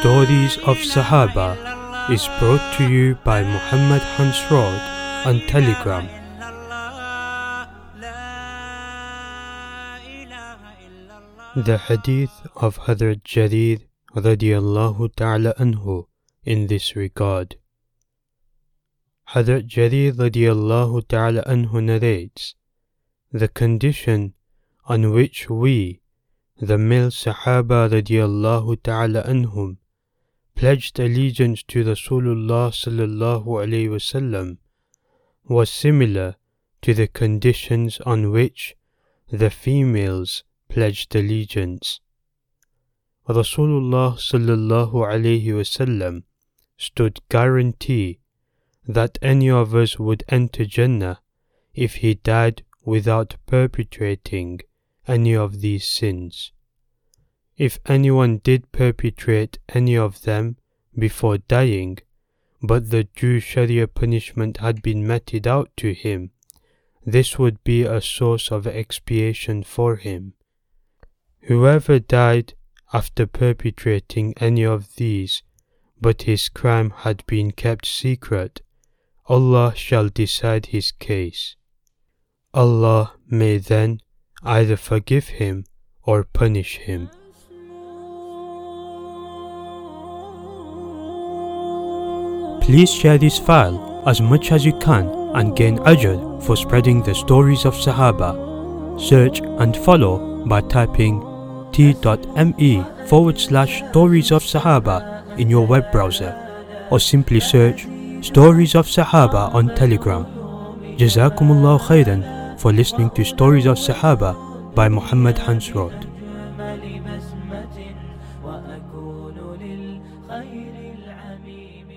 Stories of Sahaba is brought to you by Muhammad Hansrod on Telegram. The Hadith of Hadrat Jarir radiallahu ta'ala anhu in this regard. Hadrat Jarir radiallahu ta'ala anhu narrates, The condition on which we, the male Sahaba radiallahu ta'ala anhum, pledged allegiance to Rasulullah sallallahu alayhi wasallam was similar to the conditions on which the females pledged allegiance. The Rasulullah sallallahu alayhi wasallam stood guarantee that any of us would enter Jannah if he died without perpetrating any of these sins. If anyone did perpetrate any of them before dying, but the due Sharia punishment had been meted out to him, this would be a source of expiation for him. Whoever died after perpetrating any of these, but his crime had been kept secret, Allah shall decide his case. Allah may then either forgive him or punish him. Please share this file as much as you can and gain ajr for spreading the stories of Sahaba. Search and follow by typing t.me forward slash stories of Sahaba in your web browser or simply search Stories of Sahaba on Telegram. Jazakumullah khairan for listening to Stories of Sahaba by Muhammad Hansrod. وأكون للخير العميم